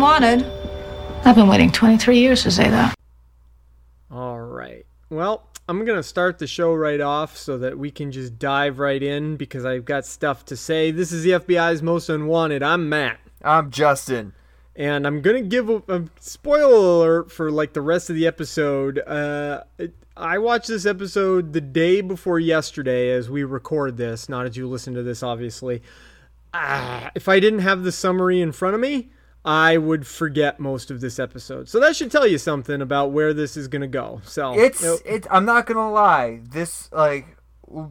FBI's most unwanted. I've been waiting 23 years to say that. All right. Well, I'm going to start the show right off so that we can just dive right in because I've got stuff to say. This is the FBI's Most Unwanted. I'm Matt. I'm Justin. And I'm going to give a, a spoiler alert for like the rest of the episode. Uh, it, I watched this episode the day before yesterday as we record this, not as you listen to this, obviously. Ah, if I didn't have the summary in front of me, I would forget most of this episode. So that should tell you something about where this is going to go. So It's you know, it. I'm not gonna lie. This like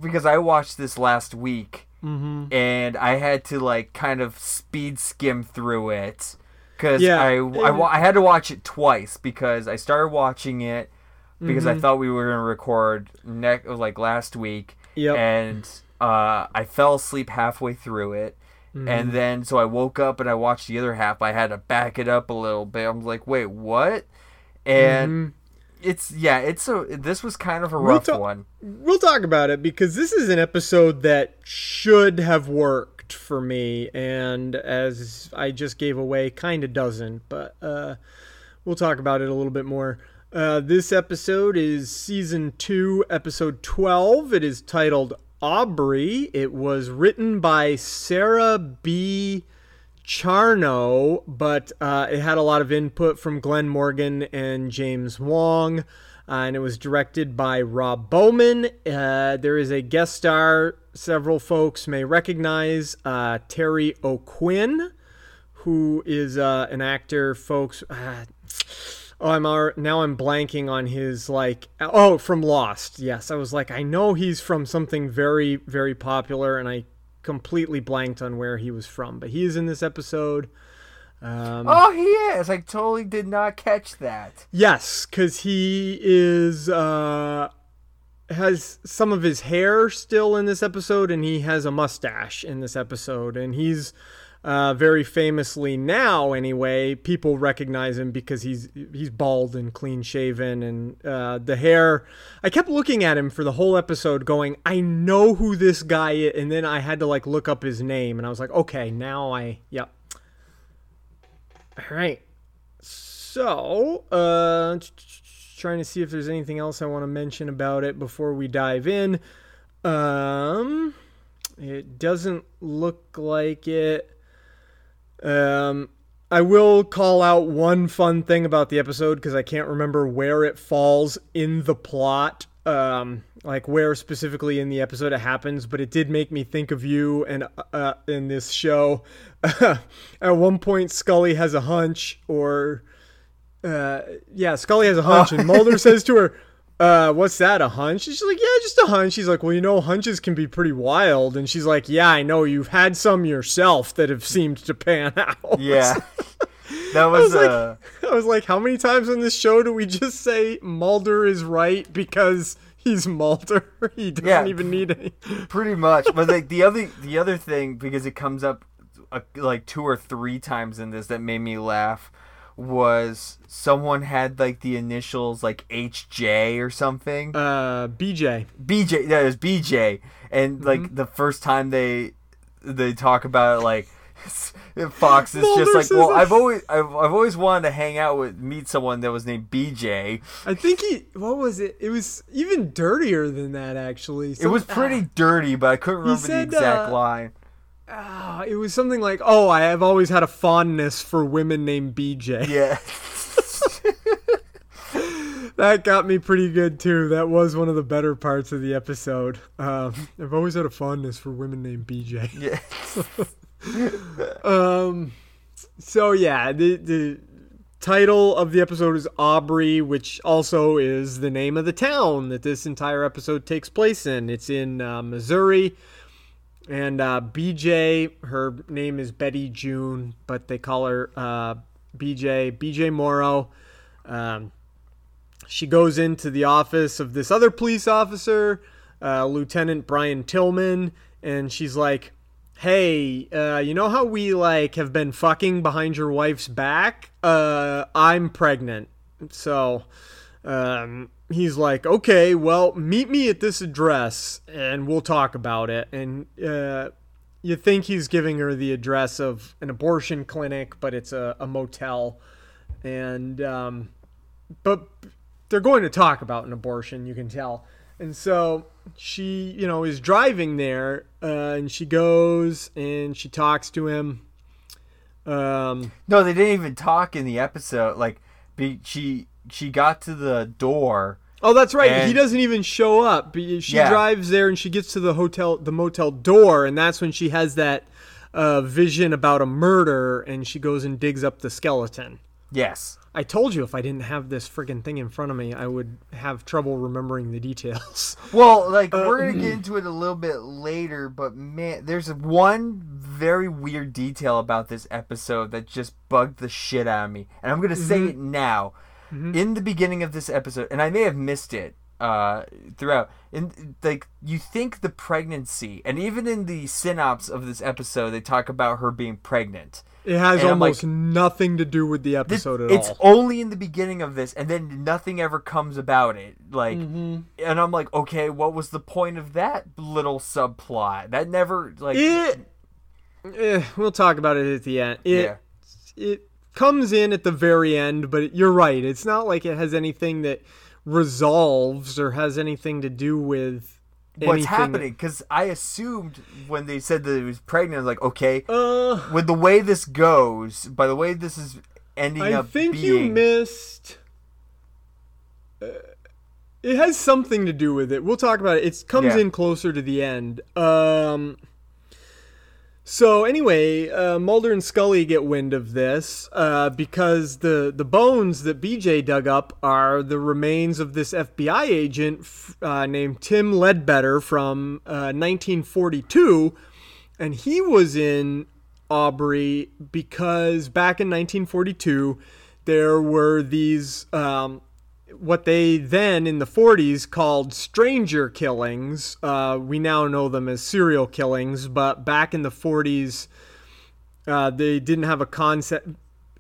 because I watched this last week Mm-hmm. and I had to like kind of speed skim through it because Yeah. I, I I had to watch it twice because I started watching it because Mm-hmm. I thought we were gonna record next like last week Yep. and uh, I fell asleep halfway through it. Mm-hmm. And then, so I woke up and I watched the other half. I had to back it up a little bit. I'm like, wait, what? And Mm-hmm. it's yeah, it's a. This was kind of a rough ta- one. we'll talk about it because this is an episode that should have worked for me, and as I just gave away, kind of doesn't. But uh, we'll talk about it a little bit more. Uh, this episode is season two, episode twelve. It is titled Aubrey. It was written by Sara B. Charno, but uh, it had a lot of input from Glen Morgan and James Wong, uh, and it was directed by Rob Bowman. Uh, there is a guest star several folks may recognize uh, Terry O'Quinn, who is uh, an actor. Folks, uh, oh, I'm ar- now I'm blanking on his like oh from Lost. Yes, I was like I know he's from something very very popular, and I completely blanked on where he was from, but he is in this episode. Um, Oh, he is. I totally did not catch that. Yes, because he is uh, has some of his hair still in this episode, and he has a mustache in this episode, and he's uh, very famously now anyway. People recognize him because he's he's bald and clean shaven, and uh, the hair. I kept looking at him for the whole episode, going, "I know who this guy is," and then I had to like look up his name, and I was like, "Okay, now I yep." All right. So, uh, trying to see if there's anything else I want to mention about it before we dive in. Um, it doesn't look like it. Um, I will call out one fun thing about the episode because I can't remember where it falls in the plot. Um, like where specifically in the episode it happens, but it did make me think of you and uh, in this show. At one point, Scully has a hunch, or uh, yeah, Scully has a hunch, and Mulder says to her, uh, "What's that? A hunch?" And she's like, "Yeah, just a hunch." She's like, "Well, you know, hunches can be pretty wild," and she's like, "Yeah, I know. You've had some yourself that have seemed to pan out." Yeah, that I was, was like, uh, I was like, how many times on this show do we just say Mulder is right because he's Mulder? He doesn't Yeah. even need any. pretty much. But like the other the other thing because it comes up uh, like two or three times in this that made me laugh was someone had like the initials like HJ or something. Uh, BJ. BJ That yeah, was BJ and Mm-hmm. like the first time they they talk about it like Fox is Mulder just like well I've always I've, I've always wanted to hang out with meet someone that was named BJ I think he. What was it? It was even dirtier than that, actually. it was pretty dirty but I couldn't remember said, the exact uh, line Ah, it was something like, "Oh, I have always had a fondness for women named BJ." yeah That got me pretty good too. That was one of the better parts of the episode. Um, I've always had a fondness for women named BJ. yeah Um, so yeah, the the title of the episode is Aubrey, which also is the name of the town that this entire episode takes place in. It's in uh, Missouri. And uh, BJ, her name is Betty June, but they call her uh, BJ, BJ Morrow. Um, she goes into the office of this other police officer, uh, Lieutenant Brian Tillman, and she's like, "Hey, uh, you know how we like have been fucking behind your wife's back? Uh, I'm pregnant, so." Um, he's like, okay, well, meet me at this address and we'll talk about it. And uh, you think he's giving her the address of an abortion clinic, but it's a, a motel. And, um, but they're going to talk about an abortion, you can tell. And so she, you know, is driving there uh, and she goes and she talks to him. Um, No, they didn't even talk in the episode. Like, she she got to the door. Oh, that's right. And- he doesn't even show up. She Yeah. drives there and she gets to the hotel, the motel door, and that's when she has that uh, vision about a murder, and she goes and digs up the skeleton. Yes. I told you if I didn't have this friggin' thing in front of me, I would have trouble remembering the details. Well, like Uh, we're gonna get into it a little bit later, but man, there's one very weird detail about this episode that just bugged the shit out of me, and I'm gonna say Mm-hmm. it now. In the beginning of this episode, and I may have missed it uh, throughout. In like, you think the pregnancy, and even in the synopsis of this episode, they talk about her being pregnant. It has And almost like- nothing to do with the This- episode at it's all. It's only in the beginning of this, and then nothing ever comes about it. Like, Mm-hmm. and I'm like, okay, what was the point of that little subplot? That never like. It. Eh, we'll talk about it at the end. It, Yeah. it comes in at the very end, but you're right. It's not like it has anything that resolves or has anything to do with What's anything happening? Because I assumed when they said that it was pregnant, I was like, okay, Uh, with the way this goes, by the way this is ending I up I think you missed. Uh, it has something to do with it. We'll talk about it. It comes Yeah. in closer to the end. Um. So anyway, uh, Mulder and Scully get wind of this uh, because the the bones that BJ dug up are the remains of this FBI agent uh, named Tim Ledbetter from uh, 1942, and he was in Aubrey because back in 1942 there were these um, what they then in the 40s called stranger killings. Uh, we now know them as serial killings, but back in the 40s, uh, they didn't have a concept.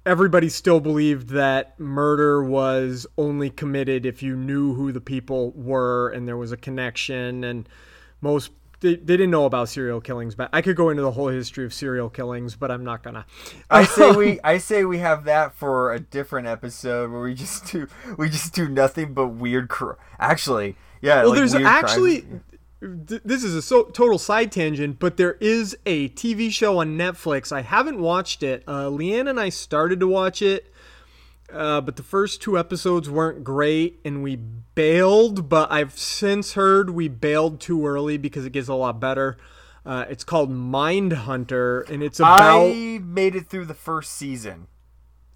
Everybody still believed that murder was only committed if you knew who the people were and there was a connection. And most they, they didn't know about serial killings. But I could go into the whole history of serial killings, but I'm not gonna. I say we I say we have that for a different episode where we just do we just do nothing but weird. Cr- actually, yeah. Well, like there's crimes. actually. This is a so, total side tangent, but there is a TV show on Netflix. I haven't watched it. Uh, Leanne and I started to watch it, uh, but the first two episodes weren't great, and we bailed. But I've since heard we bailed too early because it gets a lot better. Uh, it's called Mindhunter, and it's about. I made it through the first season.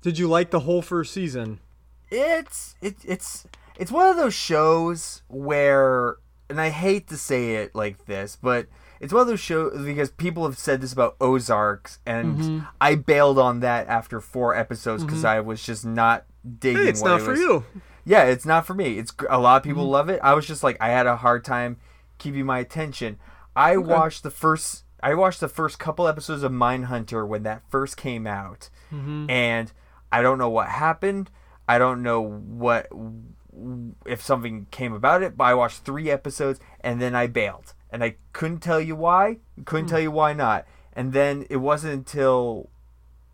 Did you like the whole first season? It's it, it's it's one of those shows where, and I hate to say it like this, but it's one of those shows because people have said this about Ozarks, and Mm-hmm. I bailed on that after four episodes because I was just not digging. Hey, it's what not it for was- you. Yeah, it's not for me. It's a lot of people Mm-hmm. love it. I was just like, I had a hard time keeping my attention. I watched the first. I watched the first couple episodes of Mindhunter when that first came out, Mm-hmm. and I don't know what happened. I don't know what if something came about it. But I watched three episodes and then I bailed, and I couldn't tell you why. Couldn't tell hmm. you why not. And then it wasn't until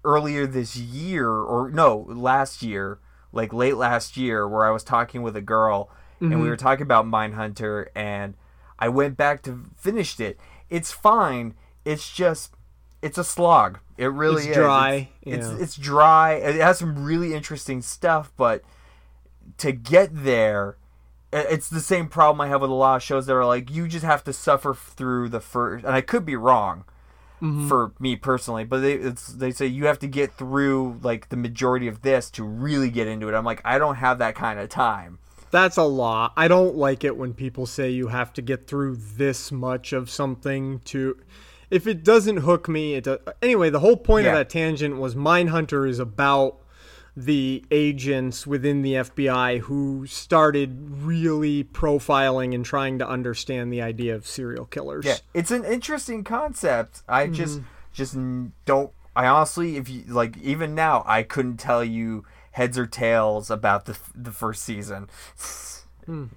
earlier this year, or no, last year, like late last year, where I was talking with a girl and we mm-hmm. were talking about Mindhunter, and I went back to finished it. It's fine. It's just it's a slog. It really It's is. dry, It's, yeah. it's it's dry. It has some really interesting stuff, but to get there, it's the same problem I have with a lot of shows that are like you just have to suffer through the first. And I could be wrong Mm-hmm. for me personally, but they it's they say you have to get through like the majority of this to really get into it. I'm like I don't have that kind of time. that's a lot. I don't like it when people say you have to get through this much of something to. If it doesn't hook me, it does. Anyway, the whole point of that tangent was Mindhunter is about the agents within the FBI who started really profiling and trying to understand the idea of serial killers. Yeah, it's an interesting concept. I Mm-hmm. just just don't. I honestly, if you like, even now, I couldn't tell you heads or tails about the the first season. All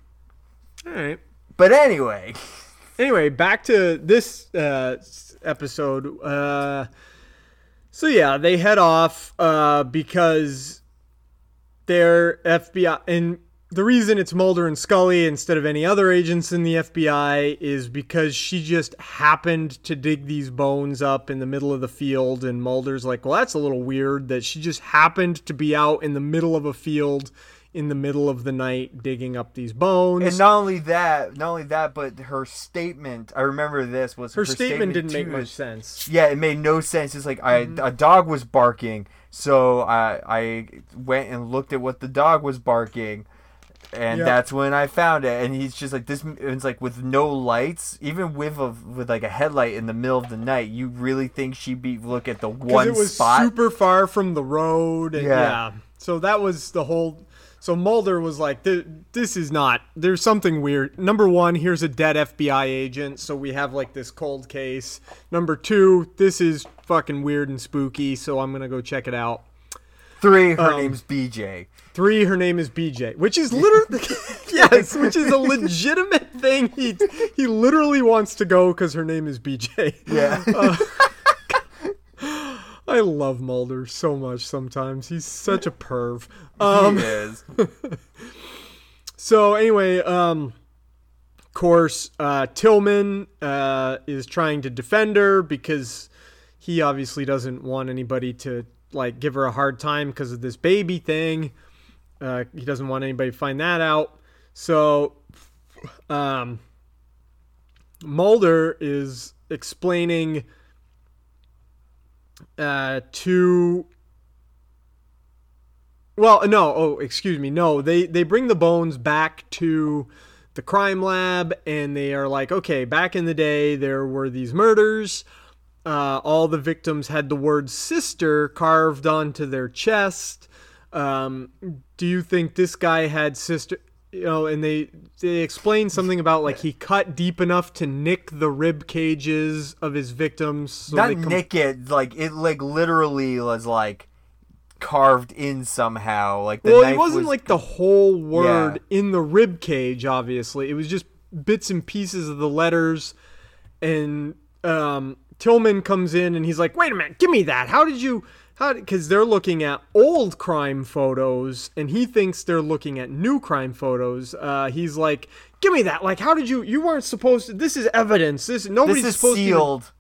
right. But anyway, anyway, back to this uh, episode. Uh, so yeah, they head off uh, because they're FBI, and the reason it's Mulder and Scully instead of any other agents in the FBI is because she just happened to dig these bones up in the middle of the field, and Mulder's like, "Well, that's a little weird that she just happened to be out in the middle of a field." In the middle of the night, digging up these bones. and not only that, not only that, but her statement. I remember this was her, statement, didn't make much sense. Yeah, it made no sense. It's like I mm-hmm. a dog was barking, so I I went and looked at what the dog was barking, and Yep. that's when I found it. And he's just like this. It's like with no lights, even with a with like a headlight in the middle of the night. You really think she'd be look at the one it was spot? super far from the road and yeah. Yeah. so that was the whole so mulder was like this is not there's something weird number one here's a dead fbi agent so we have like this cold case number two this is fucking weird and spooky so i'm gonna go check it out Three, Um, her name's BJ. Three, her name is BJ, which is literally yes, which is a legitimate thing. He he literally wants to go because her name is BJ. Yeah. I love Mulder so much. Sometimes he's such a perv. Um, he is. so anyway, um, of course, uh, Tillman uh, is trying to defend her because he obviously doesn't want anybody to like give her a hard time because of this baby thing. Uh, he doesn't want anybody to find that out. So, um, Mulder is explaining uh, to well, no. Oh, excuse me. No, they they bring the bones back to the crime lab, and they are like, okay, back in the day, there were these murders. Uh, all the victims had the word "sister" carved onto their chest. Um, do you think this guy had sister? You know, and they they explain something about like he cut deep enough to nick the rib cages of his victims. So Not com- nick it, like it like literally was like carved in somehow. Like the well, it wasn't was, like the whole word Yeah. in the rib cage. Obviously, it was just bits and pieces of the letters. And um, Tillman comes in and he's like, "Wait a minute, give me that. How did you?" How? Because they're looking at old crime photos, and he thinks they're looking at new crime photos. Uh, he's like, "Give me that. Like, how did you? You weren't supposed to. This is evidence. This nobody's this is supposed to." sealed.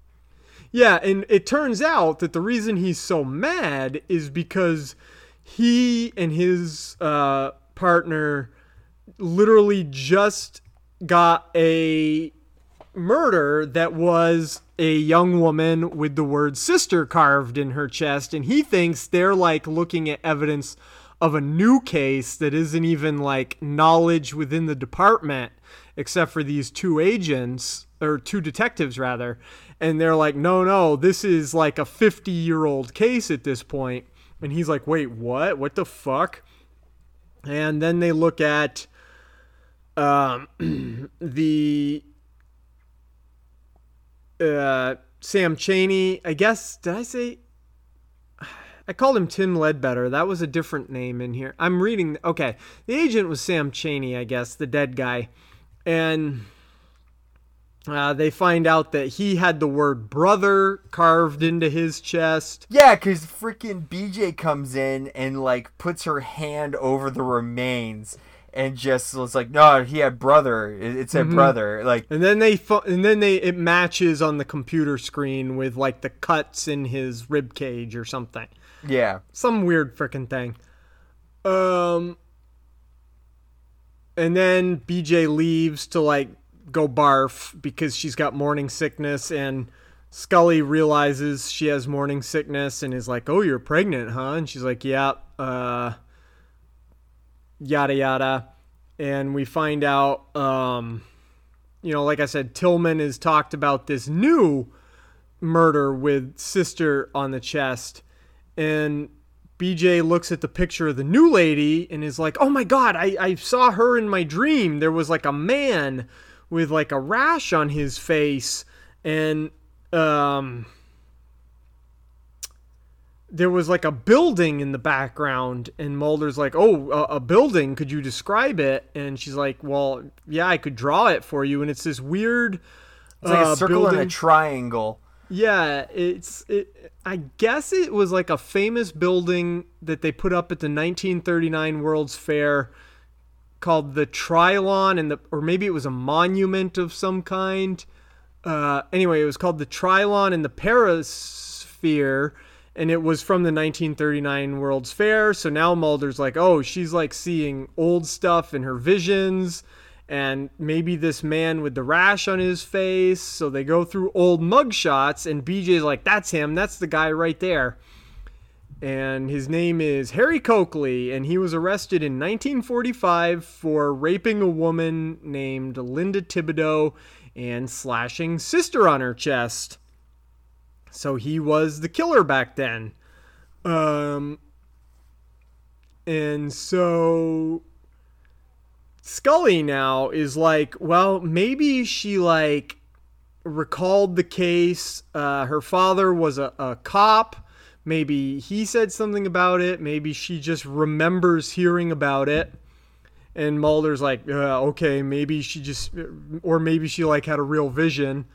yeah, and it turns out that the reason he's so mad is because he and his uh, partner literally just got a murder that was a young woman with the word sister carved in her chest, and he thinks they're like looking at evidence of a new case that isn't even like knowledge within the department except for these two agents or two detectives rather. And they're like no no this is like a 50 year old case at this point. And he's like wait what? What the fuck? And then they look at um, the uh, Sam Chaney. I guess did I say? I called him Tim Ledbetter. That was a different name in here. I'm reading. Okay, the agent was Sam Chaney. I guess the dead guy, and uh, they find out that he had the word brother carved into his chest. Yeah, because freaking BJ comes in and like puts her hand over the remains and just was like, no, he had brother. It, it said brother. Like, And then they fu- and then they it matches on the computer screen with like the cuts in his rib cage or something. yeah. Some weird freaking thing. Um and then BJ leaves to like go barf because she's got morning sickness and Scully realizes she has morning sickness and is like, "Oh, you're pregnant, huh?" And she's like, "Yeah." Uh yada yada. and we find out, um, you know, like I said, Tillman has talked about this new murder with sister on the chest, and BJ looks at the picture of the new lady and is like, "Oh my god, I, I saw her in my dream. There was like a man with like a rash on his face, and um." There was like a building in the background and Mulder's like, "Oh, a, a, building, could you describe it?" And she's like, "Well, yeah, I could draw it for you." And it's this weird It's like uh, a circle building. and a triangle. Yeah, it's it I guess it was like a famous building that they put up at the 1939 World's Fair called the Trylon and the or maybe it was a monument of some kind. Uh, anyway, it was called the Trylon and the Perisphere and it was from the 1939 World's Fair. So now Mulder's like, "Oh, she's like seeing old stuff in her visions." and maybe this man with the rash on his face. So they go through old mugshots, and BJ's like, "That's him. That's the guy right there." And his name is Harry Cokely, and he was arrested in 1945 for raping a woman named Linda Thibodeau and slashing sister on her chest. So he was the killer back then. Um, and so Scully now is like, well, maybe she like recalled the case. Uh, her father was a, a cop. Maybe he said something about it. Maybe she just remembers hearing about it. And Mulder's like, uh, okay, maybe she just, or maybe she like had a real vision.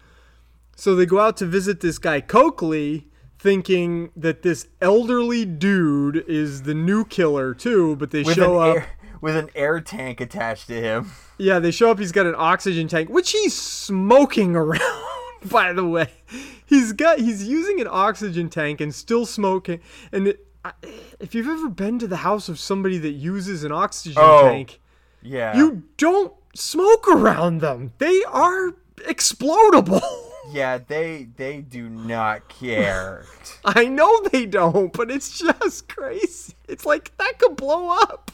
So they go out to visit this guy Cokely, thinking that this elderly dude is the new killer too. But they With show up. air, with an air tank attached to him. Yeah, they show up. He's got an oxygen tank, which he's smoking around. By the way, he's got he's using an oxygen tank and still smoking. And it, if you've ever been to the house of somebody that uses an oxygen Oh. tank, Yeah. you don't smoke around them. They are explodable. Yeah, they they do not care. I know they don't, but it's just crazy. It's like that could blow up.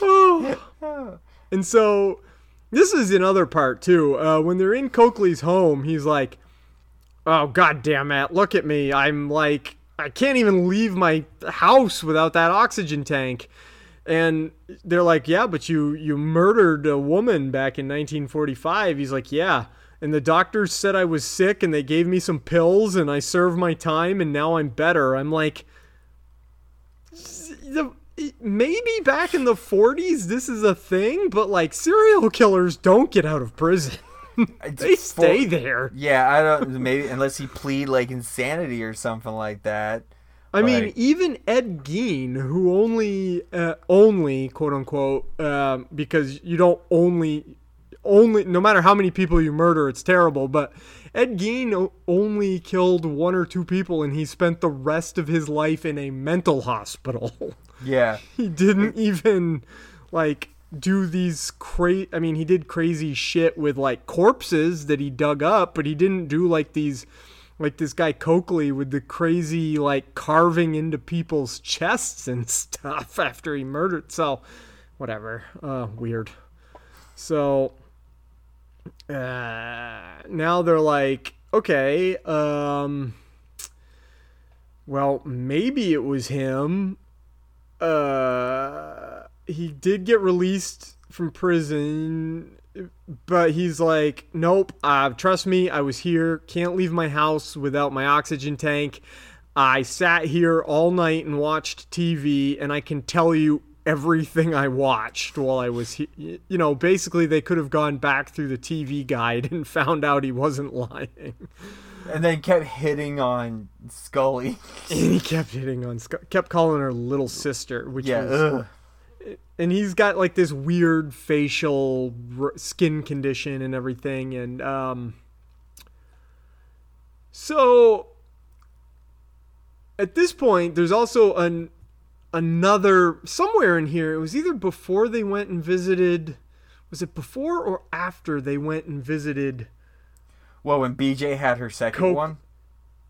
Oh. and so this is another part too. Uh, when they're in Cokely's home, he's like, "Oh god damn it! Look at me! I'm like, I can't even leave my house without that oxygen tank." And they're like, "Yeah, but you you murdered a woman back in 1945." He's like, "Yeah." And the doctors said I was sick, and they gave me some pills, and I served my time, and now I'm better. I'm like, the, maybe back in the 40s this is a thing, but like serial killers don't get out of prison. They stay there. Yeah, I don't maybe unless he plead like insanity or something like that. I mean, even Ed Gein, who only, uh, only quote unquote, um, because you don't only, only, no matter how many people you murder, it's terrible. But Ed Gein only killed one or two people, and he spent the rest of his life in a mental hospital. Yeah. he didn't even like do these cra I mean, he did crazy shit with like corpses that he dug up, but he didn't do like these like this guy Cokely with the crazy like carving into people's chests and stuff after he murdered. So, whatever. Uh weird. So uh now they're like, okay, um well, maybe it was him. Uh he did get released from prison but he's like nope uh trust me i was here. Can't leave my house without my oxygen tank. I sat here all night and watched tv and i can tell you everything i watched while i was he- you know basically they could have gone back through the tv guide and found out he wasn't lying And then kept hitting on Scully. and he kept hitting on Sc- kept calling her little sister which Yeah. was Ugh. and he's got like this weird facial r- skin condition and everything and um so at this point there's also an another somewhere in here it was either before they went and visited was it before or after they went and visited Well, when BJ had her second Coke- one,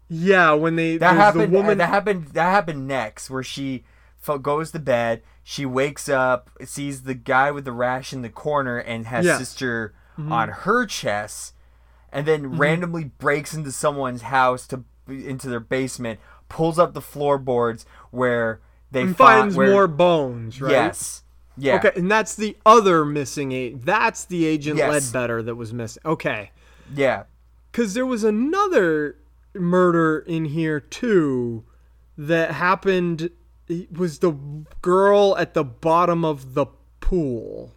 yeah when they that happened. the woman That happened. That happened next, where she goes to bed. She wakes up, sees the guy with the rash in the corner, and has sister mm-hmm. on her chest, and then mm-hmm. randomly breaks into someone's house to into their basement, pulls up the floorboards where they and find finds where, more bones, right? Yes. Yeah. Okay, and that's the other missing agent. That's the agent Yes. Ledbetter that was missing. Okay. Yeah. Because there was another murder in here too that happened. It was the girl at the bottom of the pool.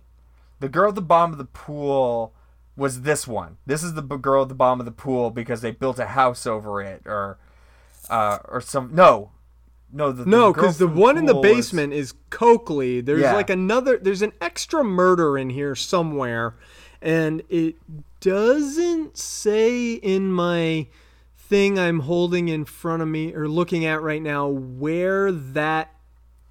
The girl at the bottom of the pool was this one. This is the girl at the bottom of the pool because they built a house over it, or, uh, or some. No, no. The, No, because the one in the basement is Cokely. There's Yeah. like another. There's an extra murder in here somewhere, and it doesn't say in my thing I'm holding in front of me or looking at right now where that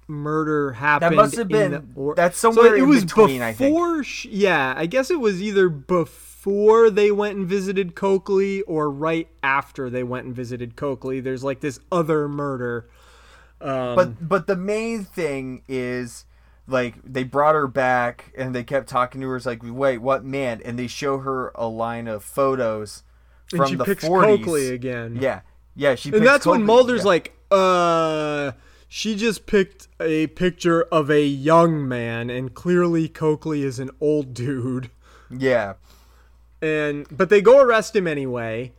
murder happened. That must have been- the or- that's somewhere so it in was between, I think. before. yeah, I guess it was either before they went and visited Cokely or right after they went and visited Cokely. There's like this other murder. Um, But but the main thing is like they brought her back and they kept talking to her. It's like, wait, what man? And they show her a line of photos from and she the picks 40s. Cokely again. Yeah, yeah. She picked and that's when Mulder's yeah. like, uh, she just picked a picture of a young man, and clearly Cokely is an old dude. yeah, And but they go arrest him anyway,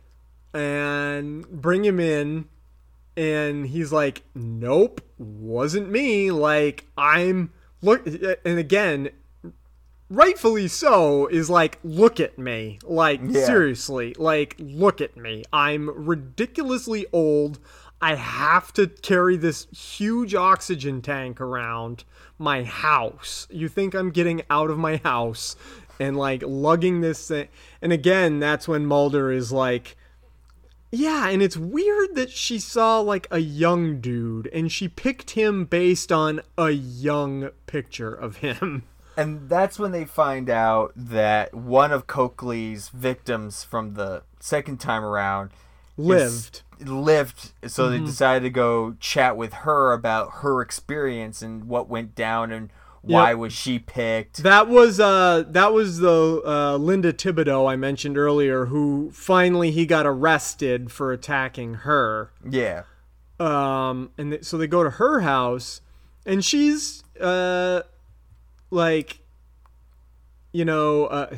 and bring him in, and he's like, "Nope, wasn't me. Like I'm look." And again, rightfully so, is like, "Look at me. Like Yeah. seriously. Like look at me. I'm ridiculously old." I have to carry this huge oxygen tank around my house. You think I'm getting out of my house and like lugging this thing? And again, that's when Mulder is like, yeah, and it's weird that she saw like a young dude and she picked him based on a young picture of him. and that's when they find out that one of Cokely's victims from the second time around is- Lived. lived so Mm-hmm. they decided to go chat with her about her experience and what went down and why Yep. was she picked That was uh that was the uh, Linda Thibodeau I mentioned earlier who finally he got arrested for attacking her. yeah um and th- so they go to her house and she's uh like you know uh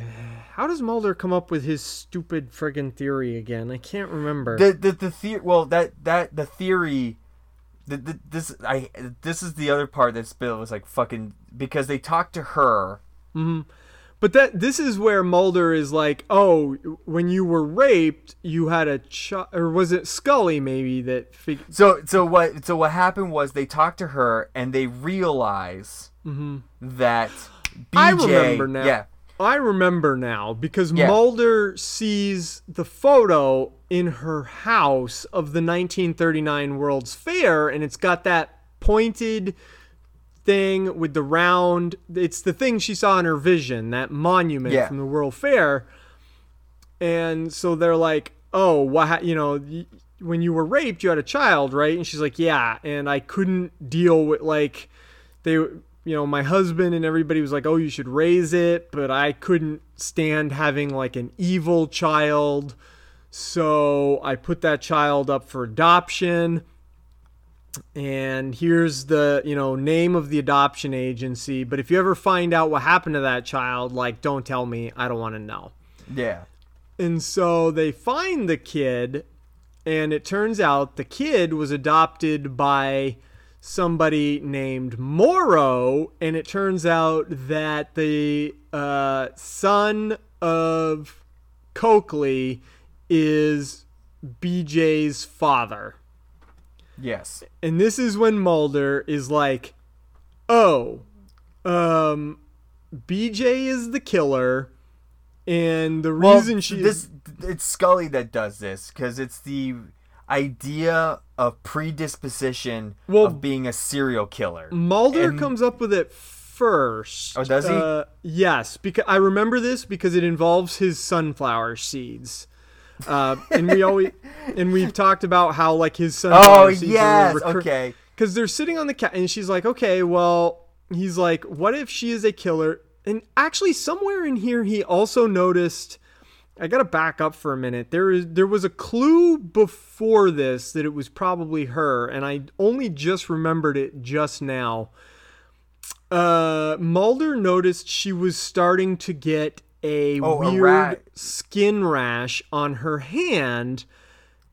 how does Mulder come up with his stupid friggin' theory again? I can't remember. the the, the theory well that that the theory the, the, this I this is the other part that's Bill was like fucking because they talked to her but that this is where Mulder is like, "Oh, when you were raped, you had a child or was it Scully maybe that fig- So so what so what happened was they talked to her and they realize that BJ Mm-hmm. I remember now. yeah I remember now because Yeah. Mulder sees the photo in her house of the 1939 World's Fair, and it's got that pointed thing with the round. It's the thing she saw in her vision, that monument Yeah. from the World Fair. And so they're like, "Oh, what? You know." y- When you were raped, you had a child, right? And she's like, "Yeah." And I couldn't deal with like, they you know my husband and everybody was like oh you should raise it but i couldn't stand having like an evil child. So i put that child up for adoption. And here's the you know name of the adoption agency. But if you ever find out what happened to that child like don't tell me. I don't want to know. Yeah. And so they find the kid, and it turns out the kid was adopted by somebody named Morrow, and it turns out that the uh, son of Cokely is BJ's father. yes And this is when Mulder is like, "Oh, um, BJ is the killer." And the well reason she this it's Scully that does this because it's the idea of predisposition Well- of being a serial killer Mulder And- comes up with it first. Oh, does he? Uh, yes, because I remember this because it involves his sunflower seeds. Uh, and we always and we've talked about how like his sunflower oh seeds yes recur- okay because they're sitting on the couch, and she's like, okay, well, he's like, what if she is a killer? And actually, somewhere in here, he also noticed. I gotta back up for a minute. There is there was a clue before this that it was probably her, and I only just remembered it just now. Uh, Mulder noticed she was starting to get a Oh, weird rat. skin rash on her hand.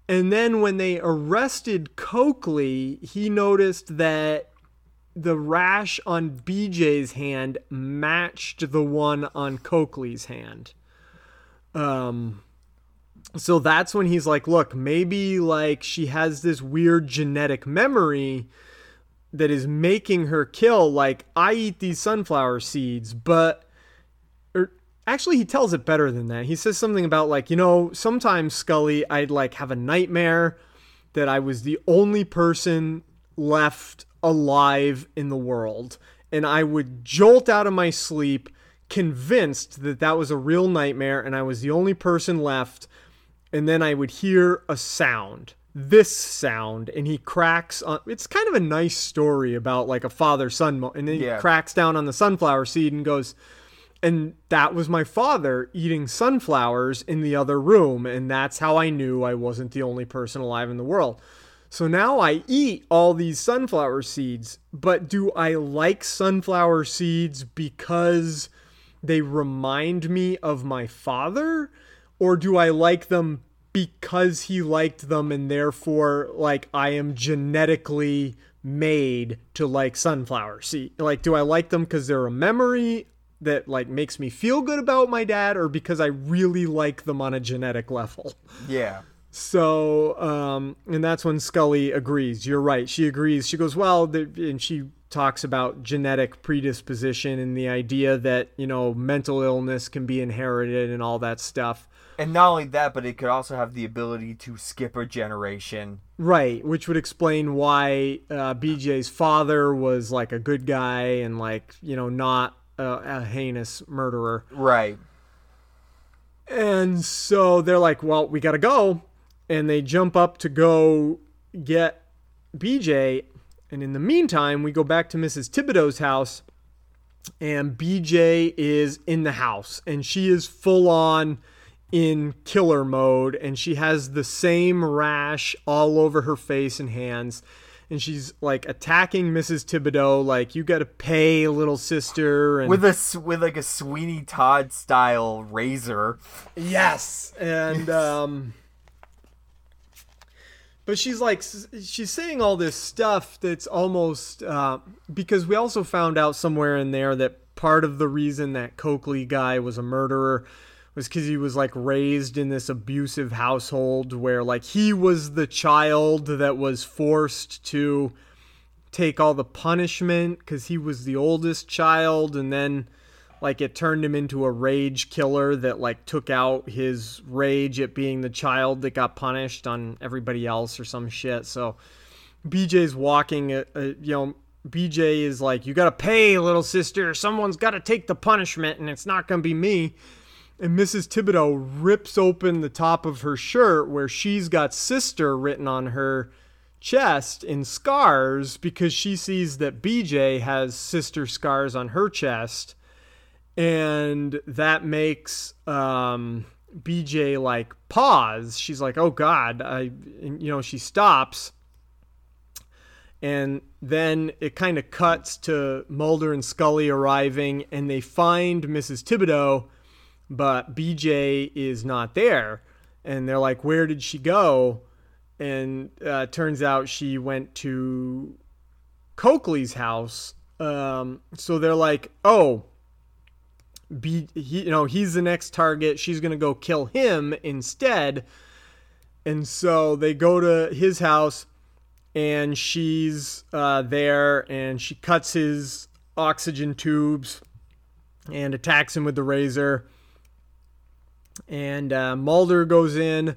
And then when they arrested Cokely, he noticed that the rash on BJ's hand matched the one on Cokely's hand. Um so that's when he's like, look, maybe like she has this weird genetic memory that is making her kill like I eat these sunflower seeds, but or actually he tells it better than that. He says something about like, you know, sometimes Scully I'd like have a nightmare that I was the only person left alive in the world and I would jolt out of my sleep convinced that that was a real nightmare and I was the only person left and then I would hear a sound this sound and he cracks on it's kind of a nice story about like a father son mo- and then he Yeah. cracks down on the sunflower seed and goes and that was my father eating sunflowers in the other room and that's how I knew I wasn't the only person alive in the world so now I eat all these sunflower seeds but do I like sunflower seeds because they remind me of my father or do I like them because he liked them and therefore like I am genetically made to like sunflower seed like do I like them cuz they're a memory that like makes me feel good about my dad or because I really like them on a genetic level Yeah. so, um, and that's when Scully agrees. You're right. She agrees. She goes, well, and she talks about genetic predisposition and the idea that, you know, mental illness can be inherited and all that stuff. And not only that, but it could also have the ability to skip a generation. Right. Which would explain why uh, BJ's father was like a good guy and like, you know, not a, a heinous murderer. Right. And so they're like, well, we got to go. And they jump up to go get BJ. And in the meantime, we go back to Mrs. Thibodeau's house. And BJ is in the house. And she is full on in killer mode. And she has the same rash all over her face and hands. And she's like attacking Mrs. Thibodeau, like, you got to pay, little sister. And With a with like a Sweeney Todd style razor. Yes, and um, but she's like she's saying all this stuff that's almost uh, because we also found out somewhere in there that part of the reason that Cokely guy was a murderer was because he was like raised in this abusive household where like he was the child that was forced to take all the punishment because he was the oldest child. And then like it turned him into a rage killer that like took out his rage at being the child that got punished on everybody else or some shit. So bj's walking a, a, you know bj is like you gotta pay little sister. Someone's gotta take the punishment and it's not gonna be me. And mrs thibodeau rips open the top of her shirt where she's got sister written on her chest in scars because she sees that bj has sister scars on her chest and that makes um, BJ like pause. She's like, "Oh God!" I, you know, she stops, and then it kind of cuts to Mulder and Scully arriving, and they find Mrs. Thibodeau, but BJ is not there, and they're like, "Where did she go?" And uh, turns out she went to Cokely's house. Um, so they're like, "Oh." Be he you know he's the next target. She's gonna go kill him instead. And so they go to his house and she's uh, there and she cuts his oxygen tubes and attacks him with the razor. And uh, mulder goes in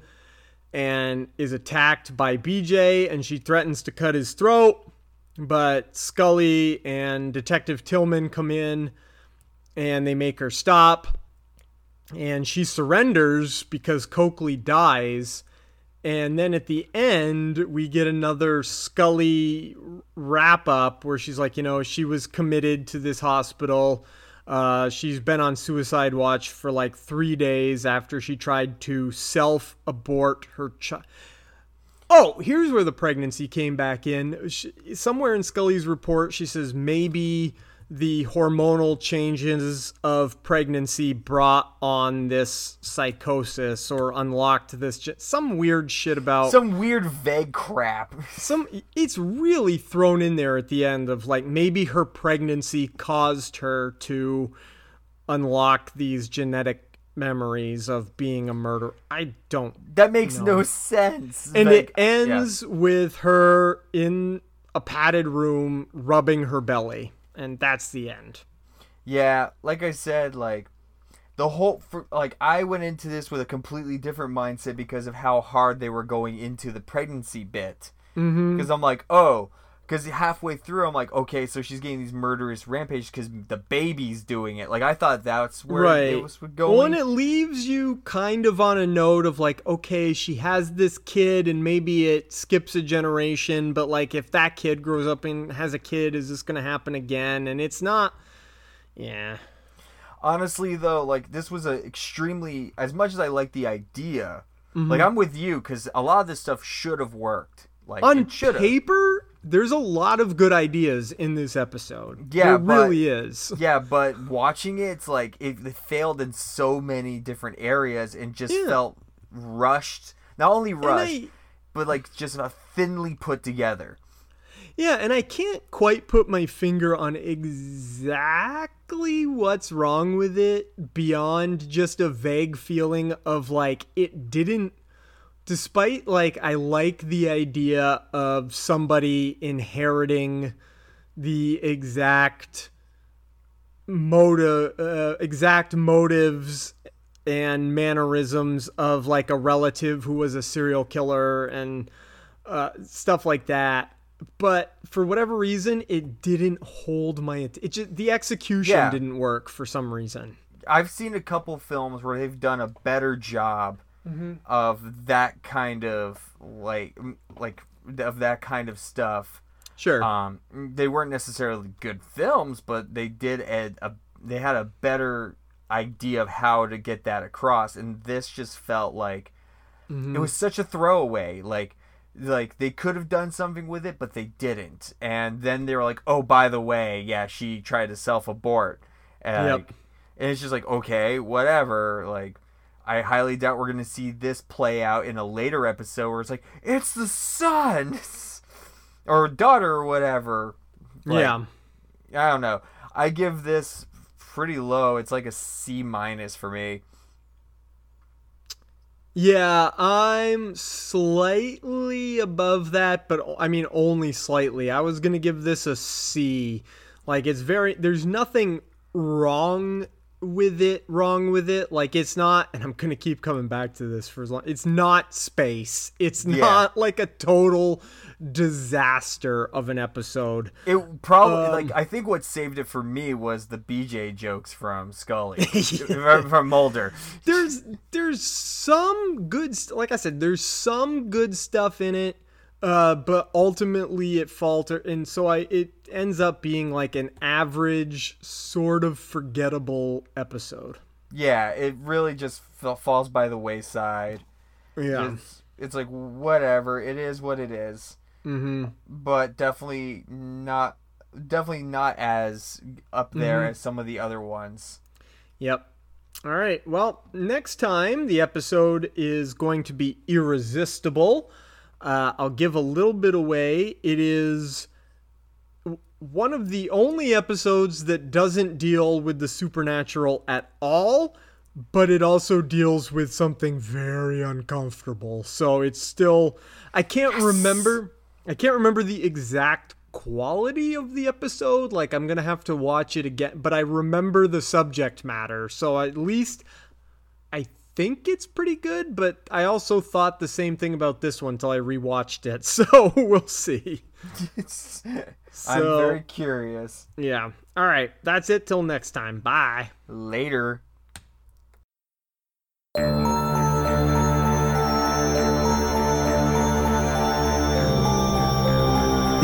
and is attacked by bj and she threatens to cut his throat. But scully and detective tillman come in and they make her stop and she surrenders because Cokely dies and then at the end, we get another Scully wrap up where she's like, you know, she was committed to this hospital. Uh, she's been on suicide watch for like three days after she tried to self abort her child. Oh, here's where the pregnancy came back in. She, somewhere in Scully's report, she says maybe the hormonal changes of pregnancy brought on this psychosis or unlocked this some weird shit about some weird vague crap. Some it's really thrown in there at the end of like maybe her pregnancy caused her to unlock these genetic memories of being a murderer. I don't that makes know. no sense. And like, it ends yeah. with her in a padded room rubbing her belly and that's the end. Yeah, like I said, like the whole for, like I went into this with a completely different mindset because of how hard they were going into the pregnancy bit. Because mm-hmm. I'm like, oh, because halfway through I'm like, okay, so she's getting these murderous rampages because the baby's doing it. Like I thought that's where right. it was going. Well, and it leaves you kind of on a note of like, okay, she has this kid, and maybe it skips a generation, but like if that kid grows up and has a kid, is this gonna happen again? And it's not. Yeah. Honestly, though, like this was a extremely as much as I like the idea. Mm-hmm. Like I'm with you because a lot of this stuff should have worked. Like on paper, there's a lot of good ideas in this episode. Yeah, there but, really is. Yeah, but watching it, it's like it, it failed in so many different areas and just yeah. felt rushed. Not only rushed, I, but like just thinly put together. Yeah, and I can't quite put my finger on exactly what's wrong with it beyond just a vague feeling of like it didn't despite like I like the idea of somebody inheriting the exact motive uh, exact motives and mannerisms of like a relative who was a serial killer and uh, stuff like that but for whatever reason it didn't hold my it just the execution yeah. didn't work for some reason i've seen a couple films where they've done a better job mm-hmm. of that kind of like like of that kind of stuff. Sure. Um, they weren't necessarily good films, but they did add a they had a better idea of how to get that across, and this just felt like mm-hmm. it was such a throwaway. Like like they could have done something with it, but they didn't. And then they were like, "Oh, by the way, yeah, she tried to self abort." And, yep. and it's just like, okay, whatever. Like I highly doubt we're going to see this play out in a later episode where it's like, it's the son or daughter or whatever. Like, yeah. I don't know. I give this pretty low. It's like a C minus for me. Yeah, I'm slightly above that, but I mean only slightly. I was going to give this a C. Like it's very there's nothing wrong with it wrong with it like it's not and i'm gonna keep coming back to this for as long it's not space it's yeah. not like a total disaster of an episode it probably um, like i think what saved it for me was the bj jokes from scully yeah. from mulder there's there's some good like i said there's some good stuff in it uh, but ultimately it faltered, and so I it ends up being like an average, sort of forgettable episode. Yeah, it really just falls by the wayside. Yeah, it's, it's like whatever. It is what it is. Mm-hmm. But definitely not, definitely not as up there mm-hmm. as some of the other ones. Yep. All right. Well, next time the episode is going to be irresistible. Uh, I'll give a little bit away. It is one of the only episodes that doesn't deal with the supernatural at all, but it also deals with something very uncomfortable. So it's still I can't yes. remember I can't remember the exact quality of the episode. Like I'm going to have to watch it again, but I remember the subject matter. So at least think it's pretty good, but I also thought the same thing about this one until I rewatched it. So we'll see. so, I'm very curious. Yeah. All right. That's it till next time. Bye. Later.